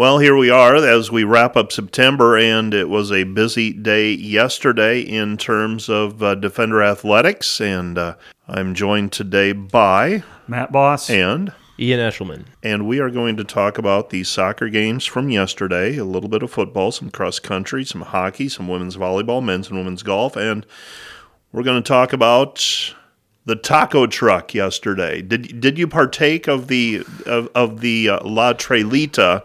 Well, here we are as we wrap up September, and it was a busy day yesterday in terms of uh, Defender Athletics. And uh, I'm joined today by Matt Boss and Ian Eshelman. And we are going to talk about the soccer games from yesterday, a little bit of football, some cross country, some hockey, some women's volleyball, men's and women's golf, and we're going to talk about the taco truck yesterday. Did did you partake of the of, of the uh, La Trailita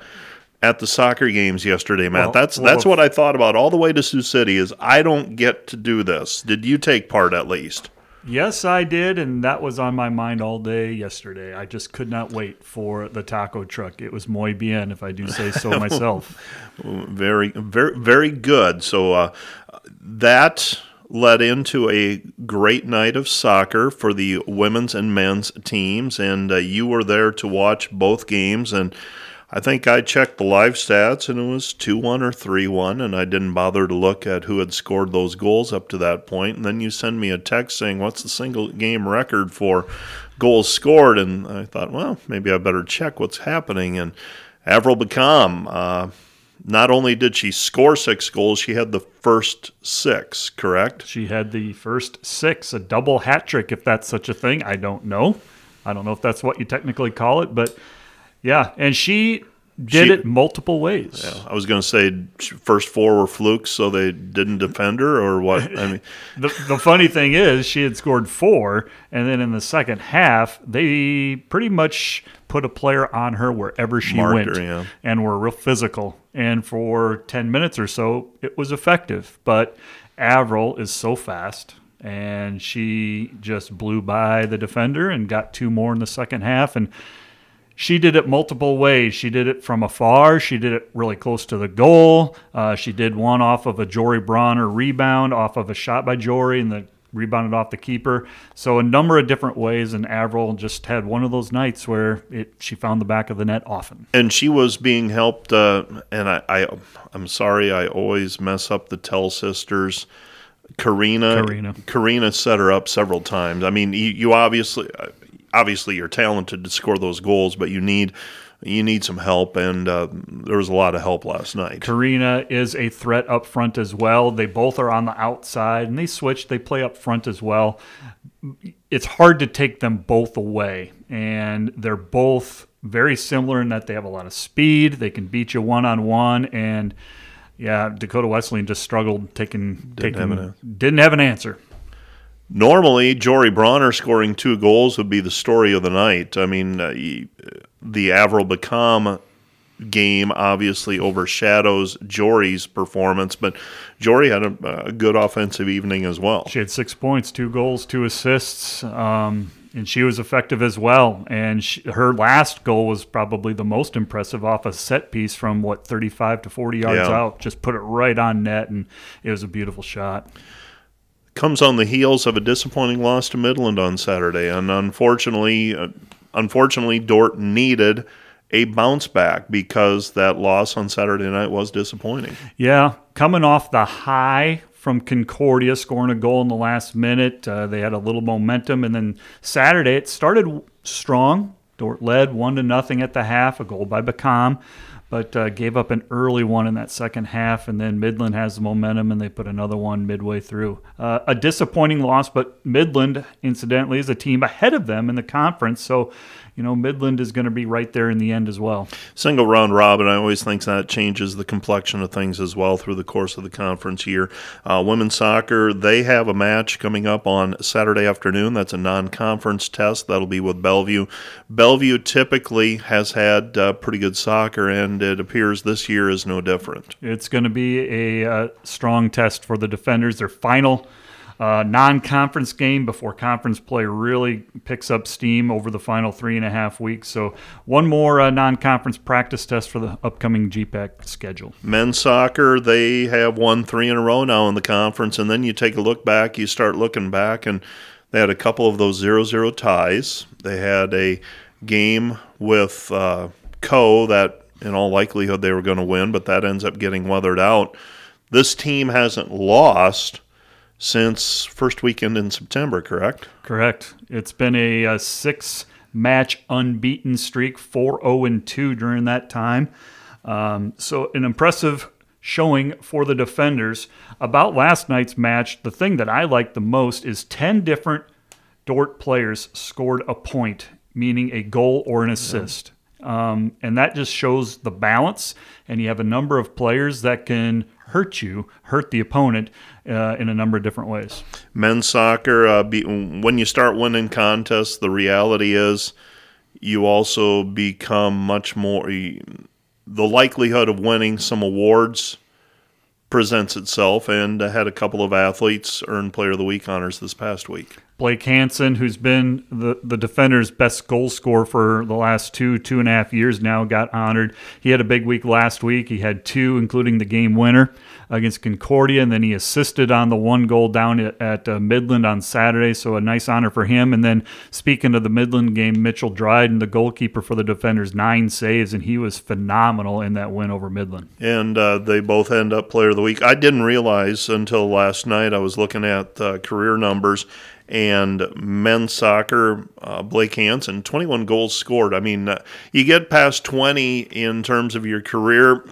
at the soccer games yesterday, Matt? Well, that's well, that's what I thought about all the way to Sioux City. Is I don't get to do this. Did you take part at least? Yes, I did, and that was on my mind all day yesterday. I just could not wait for the taco truck. It was muy bien, if I do say so myself. very, very, very good. So uh, that led into a great night of soccer for the women's and men's teams, and uh, you were there to watch both games. And I think I checked the live stats, and it was two one or three one, and I didn't bother to look at who had scored those goals up to that point. And then you send me a text saying, "What's the single game record for goals scored?" And I thought, well, maybe I better check what's happening. And Avril Beckham. Uh, not only did she score six goals, she had the first six, correct? She had the first six, a double hat trick, if that's such a thing. I don't know. I don't know if that's what you technically call it, but yeah. And she did She- it multiple ways. Yeah, I was going to say first four were flukes, so they didn't defend her, or what? I mean, The, the funny thing is, she had scored four, and then in the second half, they pretty much put a player on her wherever she Marked went her, yeah. and were real physical. And for 10 minutes or so, it was effective. But Avril is so fast, and she just blew by the defender and got two more in the second half. And she did it multiple ways. She did it from afar. She did it really close to the goal. Uh, she did one off of a Jory Bronner rebound, off of a shot by Jory, and the rebounded off the keeper. So a number of different ways. And Avril just had one of those nights where it she found the back of the net often. and she was being helped. Uh, and I, I, I'm sorry, I always mess up the Tell sisters. Karina, Karina. Karina set her up several times. I mean, you, you obviously, obviously, you're talented to score those goals, but you need, you need some help, and uh, there was a lot of help last night. Karina is a threat up front as well. They both are on the outside and they switch. They play up front as well. It's hard to take them both away. And they're both very similar in that they have a lot of speed. They can beat you one on one. And yeah, Dakota Wesleyan just struggled taking, taking have didn't have an answer. Normally, Jory Bronner scoring two goals would be the story of the night. I mean, uh, he- the Avril Beckham game obviously overshadows Jory's performance, but Jory had a, a good offensive evening as well. She had six points, two goals, two assists, um, and she was effective as well. And she, her last goal was probably the most impressive off a set piece from what 35 to 40 yards Yeah. out. Just put it right on net, and it was a beautiful shot. Comes on the heels of a disappointing loss to Midland on Saturday, and unfortunately, uh, unfortunately, Dordt needed a bounce back because that loss on Saturday night was disappointing. Yeah, coming off the high from Concordia, scoring a goal in the last minute. Uh, they had a little momentum, and then Saturday it started strong. Dordt led one to nothing at the half, a goal by Beckham, but uh, gave up an early one in that second half, and then Midland has the momentum, and they put another one midway through. Uh, a disappointing loss, but Midland, incidentally, is a team ahead of them in the conference, so you know Midland is going to be right there in the end as well. single round robin, I always think that changes the complexion of things as well through the course of the conference year. Uh, women's soccer, they have a match coming up on Saturday afternoon. That's a non conference test. That'll be with Bellevue. Bellevue typically has had uh, pretty good soccer, and it appears this year is no different. It's going to be a uh, strong test for the defenders. Their final uh, non-conference game before conference play really picks up steam over the final three and a half weeks. So one more uh, non-conference practice test for the upcoming GPAC schedule. Men's soccer, they have won three in a row now in the conference, and then you take a look back, you start looking back, and they had a couple of those 0 0 ties. They had a game with uh, Co that, in all likelihood, they were going to win, but that ends up getting weathered out. This team hasn't lost since first weekend in September, correct? Correct. It's been a, uh six match unbeaten streak, 4 0 and 2 during that time. Um, so, an impressive showing for the defenders. About last night's match, the thing that I like the most is 10 different Dordt players scored a point, meaning a goal or an assist. Um, and that just shows the balance. And you have a number of players that can hurt you, hurt the opponent uh, in a number of different ways. Men's soccer, uh, be, when you start winning contests, the reality is you also become much more. The likelihood of winning some awards presents itself, and I had a couple of athletes earn Player of the Week honors this past week. Blake Hansen, who's been the, the defender's best goal scorer for the last two, two and a half years now, got honored. He had a big week last week. He had two, including the game winner against Concordia, and then he assisted on the one goal down at, at uh, Midland on Saturday. So a nice honor for him. And then speaking of the Midland game, Mitchell Dryden, the goalkeeper for the defenders, nine saves, and he was phenomenal in that win over Midland. And uh, they both end up Player of the Week. I didn't realize until last night. I was looking at uh, career numbers and men's soccer, uh, Blake Hansen, 21 goals scored. I mean, uh, you get past 20 in terms of your career,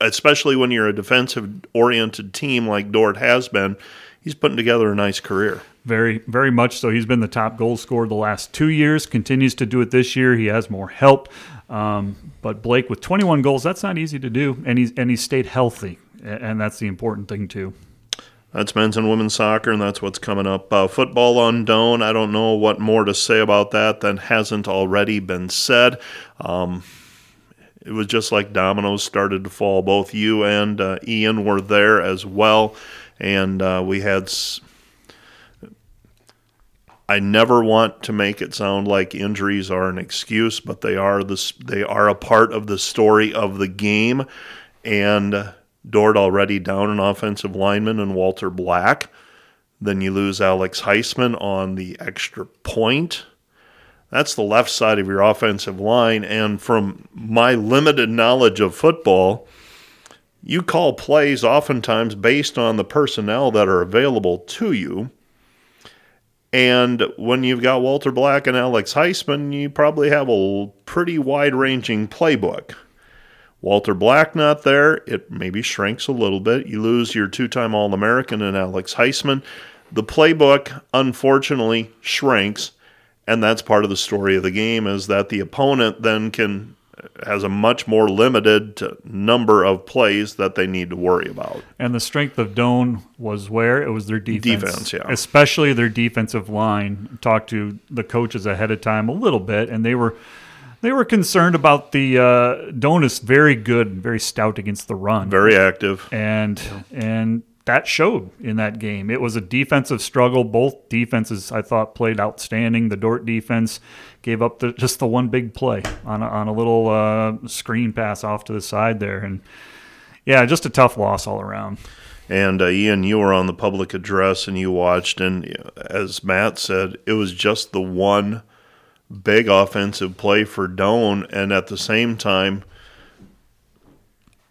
especially when you're a defensive oriented team like Dordt has been. He's putting together a nice career. Very, very much so. He's been the top goal scorer the last two years, continues to do it this year. He has more help. Um, but Blake, with 21 goals, that's not easy to do. And he's, and he's stayed healthy. And that's the important thing, too. That's men's and women's soccer, and that's what's coming up. Uh, football on Doane. I don't know what more to say about that than hasn't already been said. Um, it was just like dominoes started to fall. Both you and uh, Ian were there as well, and uh, we had. S- I never want to make it sound like injuries are an excuse, but they are this. They are a part of the story of the game, and Dordt already down an offensive lineman and Walter Black. Then you lose Alex Heisman on the extra point. That's the left side of your offensive line. And from my limited knowledge of football, you call plays oftentimes based on the personnel that are available to you. And when you've got Walter Black and Alex Heisman, you probably have a pretty wide ranging playbook. Walter Black not there, it maybe shrinks a little bit. You lose your two time All American and Alex Heisman. The playbook, unfortunately, shrinks, and that's part of the story of the game is that the opponent then can has a much more limited number of plays that they need to worry about. And the strength of Doane was where it was their defense, defense yeah. especially their defensive line. Talked to the coaches ahead of time a little bit, and they were they were concerned about the uh, Doane is very good, very stout against the run, very active, and yeah. and that showed in that game. It was a defensive struggle. Both defenses, I thought, played outstanding. The Dordt defense gave up the, just the one big play on a, on a little uh, screen pass off to the side there, and yeah, just a tough loss all around. And uh, Ian, you were on the public address and you watched, and as Matt said, it was just the one big offensive play for Doane. and at the same time,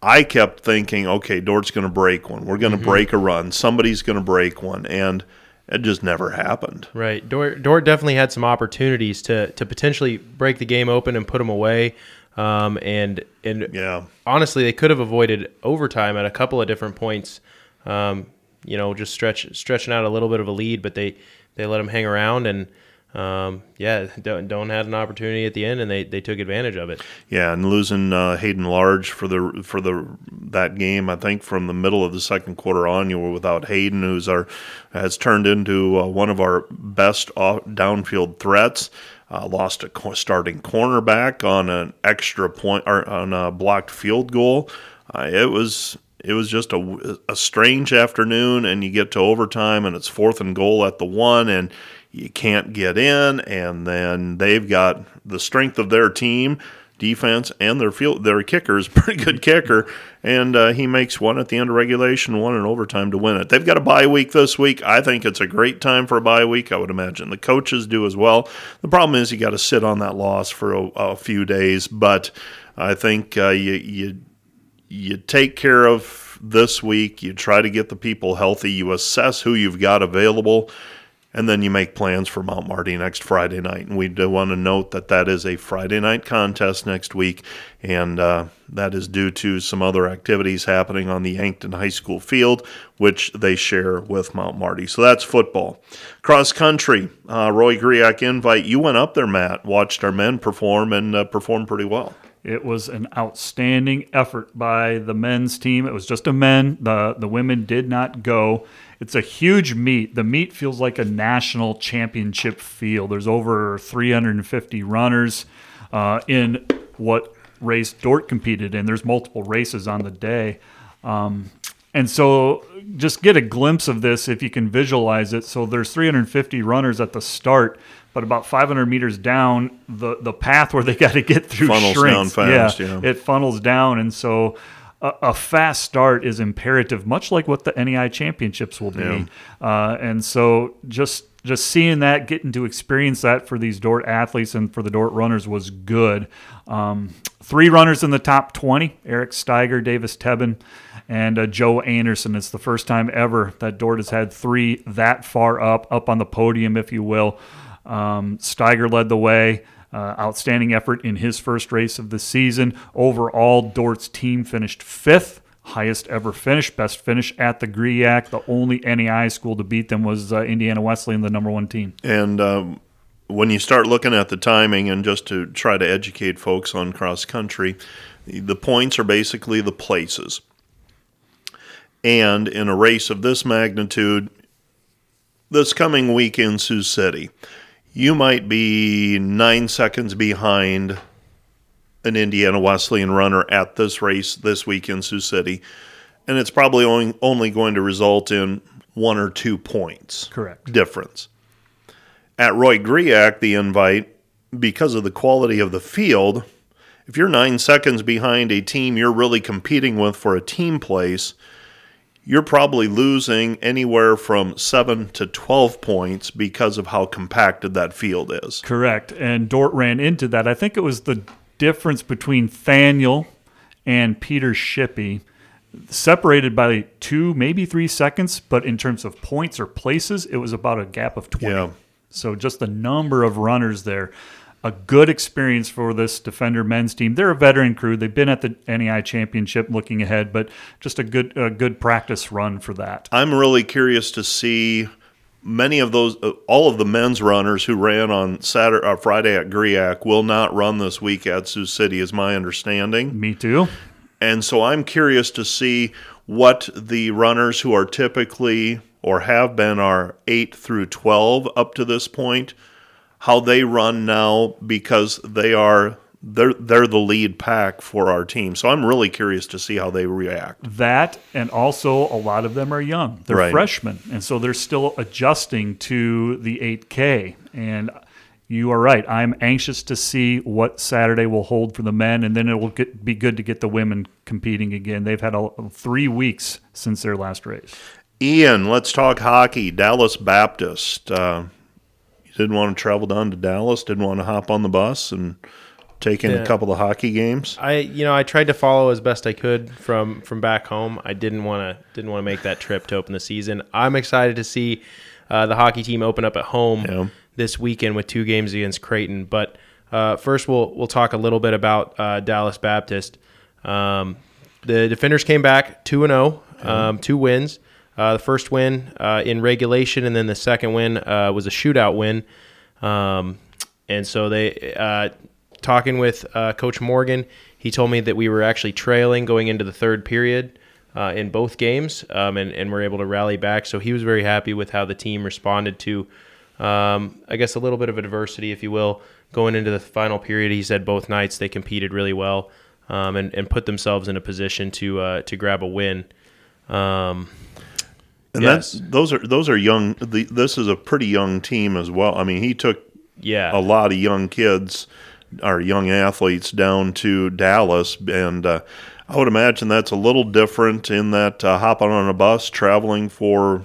I kept thinking, okay, Dordt's going to break one. We're going to mm-hmm. break a run. Somebody's going to break one, and it just never happened. Right. Dordt, Dordt definitely had some opportunities to to potentially break the game open and put them away. Um, and and yeah, honestly, they could have avoided overtime at a couple of different points. Um, you know, just stretch stretching out a little bit of a lead, but they they let them hang around and um, yeah, don't, Doane had an opportunity at the end, and they, they took advantage of it. Yeah, and losing uh, Hayden Large for the for the that game, I think from the middle of the second quarter on, you were without Hayden, who's our has turned into uh, one of our best off, downfield threats. Uh, lost a starting cornerback on an extra point or on a blocked field goal. Uh, it was it was just a, a strange afternoon, and you get to overtime, and it's fourth and goal at the one, and you can't get in, and then they've got the strength of their team, defense, and their field their kicker is pretty good kicker, and uh, he makes one at the end of regulation, one in overtime to win it. They've got a bye week this week. I think it's a great time for a bye week. I would imagine the coaches do as well. The problem is you got to sit on that loss for a, a few days, but I think uh, you you you take care of this week. You try to get the people healthy. You assess who you've got available and then you make plans for Mount Marty next Friday night. And we do want to note that that is a Friday night contest next week, and uh, that is due to some other activities happening on the Yankton High School field, which they share with Mount Marty. So that's football. Cross country, uh, Roy Griak invite. You went up there, Matt, watched our men perform, and uh, performed pretty well. It was an outstanding effort by the men's team. It was just a men. The the women did not go. It's a huge meet. The meet feels like a national championship field. There's over 350 runners uh, in what race Dordt competed in. There's multiple races on the day. Um, and so just get a glimpse of this if you can visualize it. So there's 350 runners at the start, but about 500 meters down, the the path where they got to get through Funnels shrinks. down fast, yeah. it funnels down, and so a, a fast start is imperative, much like what the NAIA championships will be. Yeah. Uh, and so just just seeing that, getting to experience that for these Dordt athletes and for the Dordt runners was good. Um, three runners in the top 20: Eric Steiger, Davis Tebben, and uh, Joe Anderson. It's the first time ever that Dordt has had three that far up, up on the podium, if you will. Um, Steiger led the way. Uh, outstanding effort in his first race of the season. Overall, Dordt's team finished fifth, highest ever finish, best finish at the Griak. The only NAIA school to beat them was uh, Indiana Wesleyan, the number one team. And um, when you start looking at the timing, and just to try to educate folks on cross country, the points are basically the places. And in a race of this magnitude, this coming week in Sioux City, you might be nine seconds behind an Indiana Wesleyan runner at this race this week in Sioux City, and it's probably only, only going to result in one or two points Correct. difference. At Roy Griak, the invite, because of the quality of the field, if you're nine seconds behind a team you're really competing with for a team place, you're probably losing anywhere from seven to 12 points because of how compacted that field is. Correct. And Dordt ran into that. I think it was the difference between Thaniel and Peter Shippey, separated by two, maybe three seconds, but in terms of points or places, it was about a gap of 20. Yeah. So just the number of runners there. A good experience for this Defender men's team. They're a veteran crew. They've been at the NAIA championship looking ahead, but just a good a good practice run for that. I'm really curious to see many of those, uh, all of the men's runners who ran on Saturday, uh, Friday at Griak will not run this week at Sioux City, is my understanding. Me too. And so I'm curious to see what the runners who are typically or have been our 8 through 12 up to this point, how they run now because they are they're they're the lead pack for our team. So I'm really curious to see how they react. That and also a lot of them are young. They're Right. freshmen, and so they're still adjusting to the 8K. And you are right. I'm anxious to see what Saturday will hold for the men, and then it will get, be good to get the women competing again. They've had a, three weeks since their last race. Ian, let's talk hockey. Dallas Baptist. Uh, didn't want to travel down to Dallas. Didn't want to hop on the bus and take in Yeah. a couple of hockey games. I you know I tried to follow as best I could from from back home. I didn't want to didn't want to make that trip to open the season. I'm excited to see uh, the hockey team open up at home Yeah. this weekend with two games against Creighton. But uh, first, we'll we'll talk a little bit about uh, Dallas Baptist. Um, the defenders came back two and zero, um, two wins. Uh, the first win uh, in regulation, and then the second win uh, was a shootout win. Um, and so they uh, talking with uh, Coach Morgan, he told me that we were actually trailing going into the third period in both games, um, and and were able to rally back. So he was very happy with how the team responded to, um, I guess, a little bit of adversity, if you will, going into the final period. He said both nights they competed really well um, and and put themselves in a position to to grab a win. Um, And Yes. that's those are those are young. The, this is a pretty young team as well. I mean, he took yeah, a lot of young kids or young athletes down to Dallas, and uh, I would imagine that's a little different in that uh, hopping on a bus, traveling for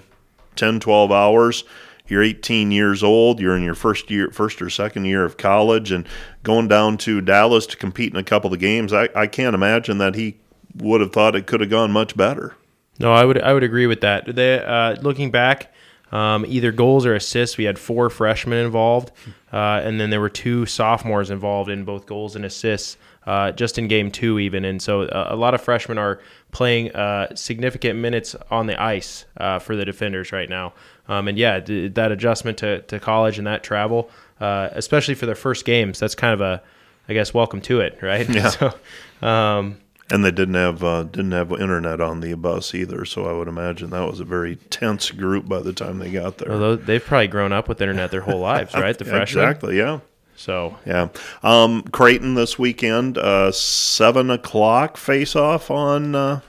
10, 12 hours. You're 18 years old. You're in your first year, first or second year of college, and going down to Dallas to compete in a couple of games. I, I can't imagine that he would have thought it could have gone much better. No, I would I would agree with that. They, uh, looking back, um, either goals or assists. We had four freshmen involved, uh, and then there were two sophomores involved in both goals and assists. Uh, just in game two, even, and so uh, a lot of freshmen are playing uh, significant minutes on the ice uh, for the defenders right now. Um, and yeah, that adjustment to, to college and that travel, uh, especially for their first games, that's kind of a, I guess, welcome to it, right? Yeah. So, um, And they didn't have uh, didn't have internet on the bus either, so I would imagine that was a very tense group by the time they got there. although they've probably grown up with internet their whole lives, right? The freshmen. Exactly. Yeah. So Yeah. Um, Creighton this weekend, uh, seven o'clock face off on uh,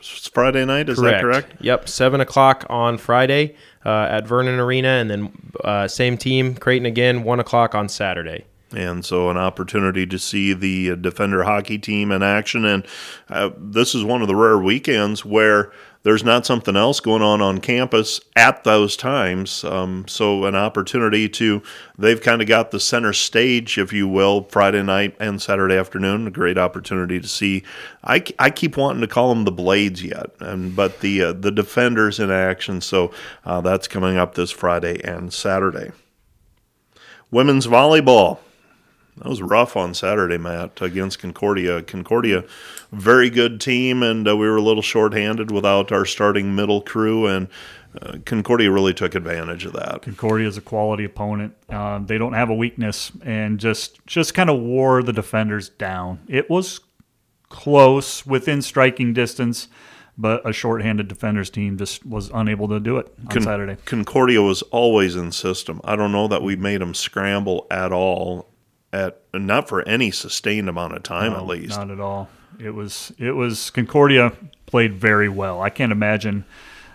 Friday night. Is that correct? Yep, seven o'clock on Friday uh, at Vernon Arena, and then uh, same team, Creighton again, one o'clock on Saturday. And so, an opportunity to see the uh, Defender hockey team in action. And uh, this is one of the rare weekends where there's not something else going on on campus at those times. Um, so, an opportunity to, they've kind of got the center stage, if you will, Friday night and Saturday afternoon. A great opportunity to see. I, I keep wanting to call them the Blades yet, and but the uh, the Defenders in action. So, uh, that's coming up this Friday and Saturday. Women's volleyball. That was rough on Saturday, Matt, against Concordia. Concordia, very good team, and uh, we were a little shorthanded without our starting middle crew, and uh, Concordia really took advantage of that. Concordia is a quality opponent. Uh, they don't have a weakness, and just just kind of wore the defenders down. It was close, within striking distance, but a shorthanded defenders team just was unable to do it on Con- Saturday. Concordia was always in system. I don't know that we made them scramble at all, at not for any sustained amount of time, at least. Not at all. It was it was Concordia played very well. I can't imagine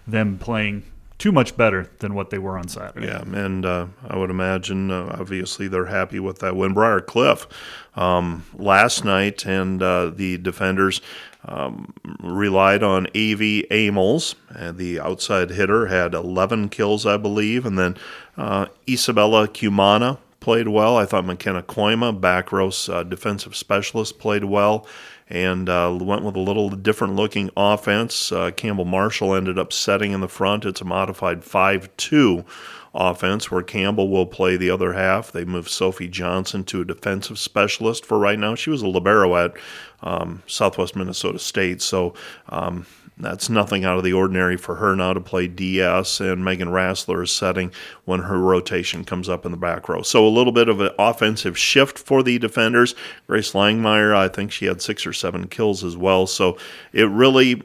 them playing too much better than what they were on Saturday. Yeah, and uh, I would imagine uh, obviously they're happy with that win. Briar Cliff um, last night, and uh, the defenders um, relied on A.V. Amels, and the outside hitter had 11 kills, I believe, and then uh, Isabella Cumana played well. I thought McKenna Koima, back row uh, defensive specialist, played well and uh, went with a little different looking offense. Uh, Campbell Marshall ended up setting in the front. It's a modified 5 2 offense where Campbell will play the other half. They moved Sophie Johnson to a defensive specialist for right now. She was a Libero at um, Southwest Minnesota State, so um, that's nothing out of the ordinary for her now to play DS, and Megan Rassler is setting when her rotation comes up in the back row. So a little bit of an offensive shift for the defenders. Grace Langmeyer, I think she had six or seven kills as well. So it really.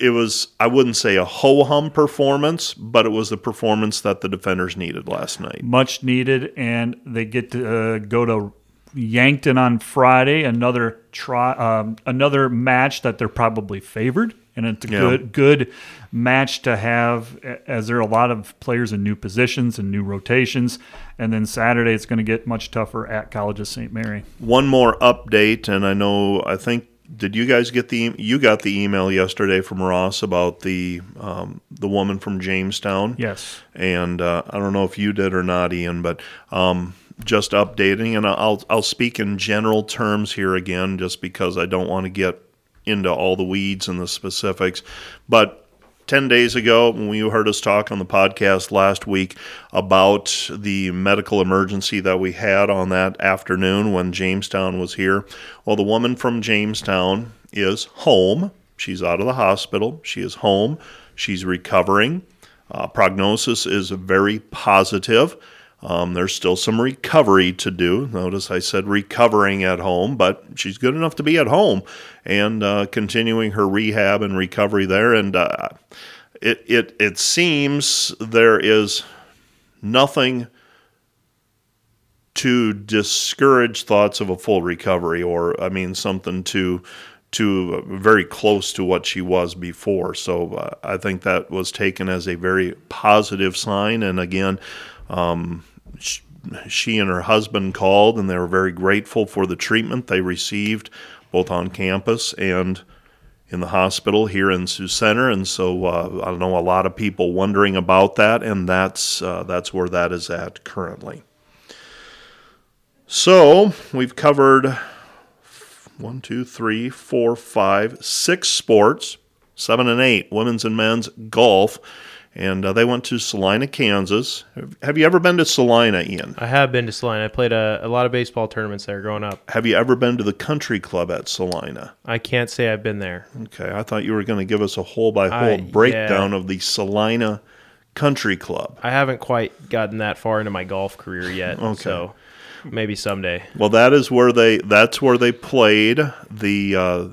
It was, I wouldn't say a ho hum performance, but it was the performance that the defenders needed last night. Much needed, and they get to uh, go to Yankton on Friday. Another try, um, another match that they're probably favored, and it's a Yeah. good good match to have as there are a lot of players in new positions and new rotations. And then Saturday it's going to get much tougher at College of St. Mary. One more update, and I know, I think, did you guys get the, you got the email yesterday from Ross about the, um, the woman from Jamestown? Yes. and uh, I don't know if you did or not, Ian, but um, just updating, and I'll I'll speak in general terms here again, just because I don't want to get into all the weeds and the specifics. But ten days ago, when you heard us talk on the podcast last week about the medical emergency that we had on that afternoon when Jamestown was here, well, the woman from Jamestown is home. She's out of the hospital. She is home. She's recovering. Uh, prognosis is very positive. Um, there's still some recovery to do. Notice I said recovering at home, but she's good enough to be at home and uh, continuing her rehab and recovery there. And uh, it, it, it seems there is nothing to discourage thoughts of a full recovery, or I mean something to to very close to what she was before. So uh, I think that was taken as a very positive sign. And again, um, sh- she and her husband called, and they were very grateful for the treatment they received, both on campus and in the hospital here in Sioux Center, and so uh, I know a lot of people wondering about that, and that's uh, that's where that is at currently. So we've covered one, two, three, four, five, six sports, seven and eight, women's and men's golf, and uh, they went to Salina, Kansas. Have- you ever been to Salina, Ian? I have been to Salina. I played a, a lot of baseball tournaments there growing up. Have you ever been to the country club at Salina? I can't say I've been there. Okay, I thought you were going to give us a hole by I- hole breakdown yeah. of the Salina Country Club. I haven't quite gotten that far into my golf career yet. Okay. So maybe someday. Well, that is where they that's where they played the uh,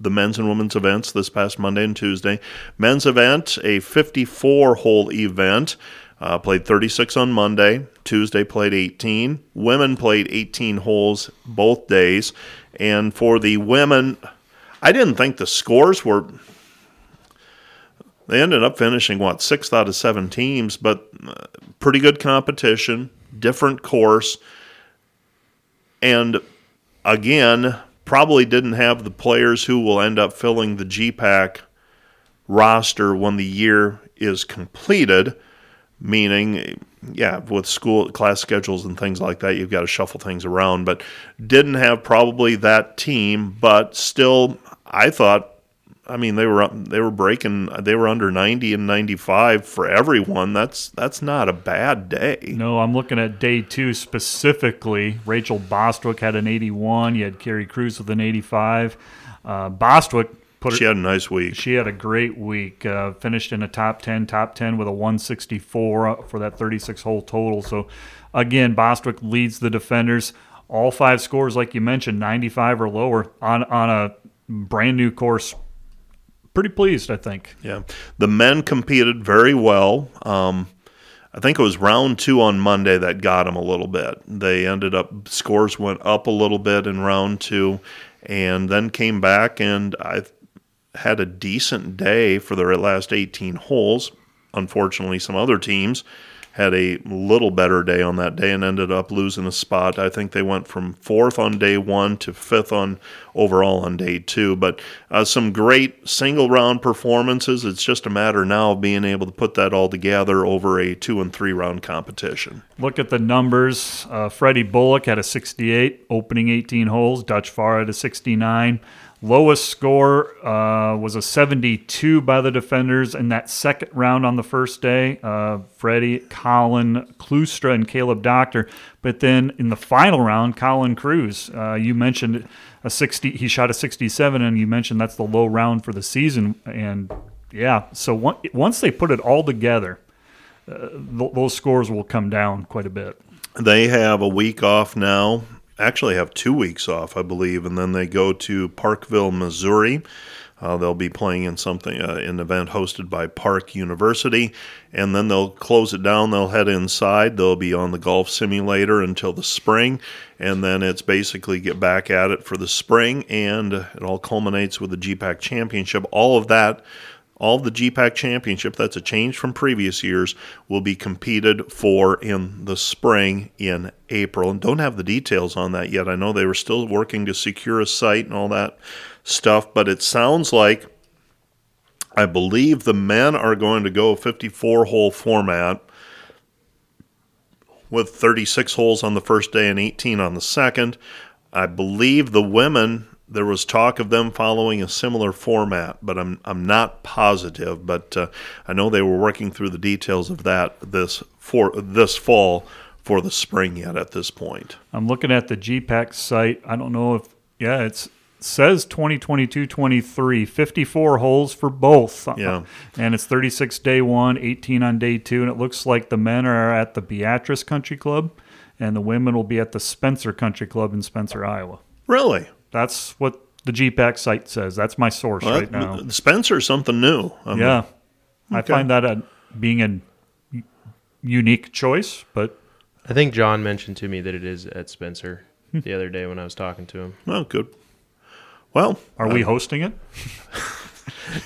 the men's and women's events this past Monday and Tuesday. Men's event, a 54 hole event. Uh, played 36 on Monday. Tuesday played 18. Women played 18 holes both days. And for the women, I didn't think the scores were. They ended up finishing what sixth out of seven teams, but uh, pretty good competition, different course and again, probably didn't have the players who will end up filling the GPAC roster when the year is completed. Meaning, yeah, with school class schedules and things like that, you've got to shuffle things around. But didn't have probably that team, but still, I thought. I mean, they were they were breaking. They were under ninety and ninety five for everyone. That's that's not a bad day. No, I'm looking at day two specifically. Rachel Bostwick had an 81. You had Carrie Cruz with an 85. Uh, Bostwick put She had a nice week. She had a great week. Uh, finished in a top 10, top 10 with a 164 for that 36 hole total. So, again, Bostwick leads the defenders. All five scores, like you mentioned, 95 or lower on, on a brand new course. Pretty pleased, I think. Yeah, the men competed very well. Um, I think it was round two on Monday that got them a little bit. They ended up scores went up a little bit in round two, and then came back and I had a decent day for their last 18 holes. Unfortunately, some other teams had a little better day on that day and ended up losing a spot. I think they went from fourth on day one to fifth on overall on day two. But uh, some great single round performances. It's just a matter now of being able to put that all together over a two and three round competition. Look at the numbers. Uh, Freddie Bullock had a 68, opening 18 holes. Dutch Farr had a 69. Lowest score uh, was a 72 by the defenders in that second round on the first day. Uh, Freddie, Colin Klustra, and Caleb Doctor. But then in the final round, Colin Cruz, uh, you mentioned a 60. He shot a 67, and you mentioned that's the low round for the season. And yeah, so one, once they put it all together, th- those scores will come down quite a bit. They have a week off now. Actually, have two weeks off, I believe, and then they go to Parkville, Missouri. Uh, they'll be playing in something, uh, an event hosted by Park University, and then they'll close it down. They'll head inside. They'll be on the golf simulator until the spring, and then it's basically get back at it for the spring, and it all culminates with the GPAC Championship. All of that all the GPAC championship, that's a change from previous years, will be competed for in the spring in April. And don't have the details on that yet. I know they were still working to secure a site and all that stuff, but it sounds like I believe the men are going to go 54 hole format with 36 holes on the first day and 18 on the second. I believe the women there was talk of them following a similar format, but I'm I'm not positive. But uh, I know they were working through the details of that this for this fall for the spring yet at this point. I'm looking at the GPAC site. I don't know if, yeah, it's says 2022-23, 54 holes for both. Yeah. And it's 36 day one, 18 on day two. And it looks like the men are at the Beatrice Country Club and the women will be at the Spencer Country Club in Spencer, Iowa. Really, That's what the GPAC site says. That's my source Well, right now. Spencer's something new. I mean, Yeah. I find that a, being a unique choice, but I think John mentioned to me that it is at Spencer the other day when I was talking to him. Oh, good. Well, are we uh, hosting it?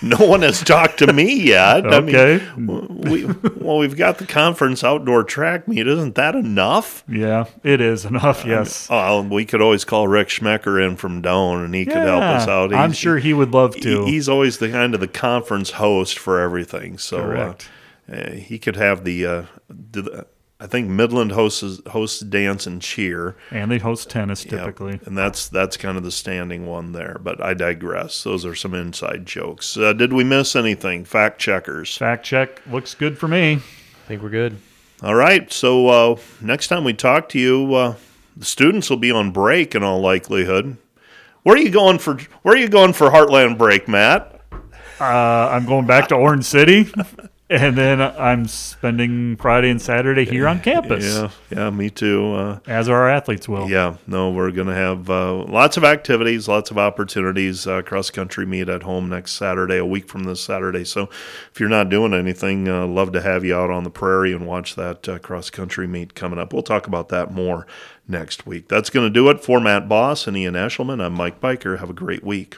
no one has talked to me yet. I mean, we well, we've got the conference outdoor track meet. Isn't that enough? Yeah, it is enough. Yes. Oh, we could always call Rick Schmecker in from Down, and he could help us Yeah, out. I'm sure he would love to. he- he's always the kind of the conference host for everything. So uh, Correct. uh, he could have the. Uh, the I think Midland hosts hosts dance and cheer. And they host tennis Yep. typically. and that's that's kind of the standing one there. But I digress. Those are some inside jokes. Uh, did we miss anything? Fact checkers. Fact check looks good for me. I think we're good. All right. So uh, next time we talk to you, uh, the students will be on break in all likelihood. Where are you going for? Where are you going for Heartland break, Matt? Uh, I'm going back to Orange City, and then I'm spending Friday and Saturday here on campus, Yeah, yeah, me too. Uh, as our athletes will. yeah, no, we're going to have uh, lots of activities, lots of opportunities. Uh, Cross country meet at home next Saturday, a week from this Saturday. So if you're not doing anything, uh, love to have you out on the prairie and watch that uh, cross country meet coming up. We'll talk about that more next week. That's going to do it for Matt Boss and Ian Eshelman. I'm Mike Biker. Have a great week.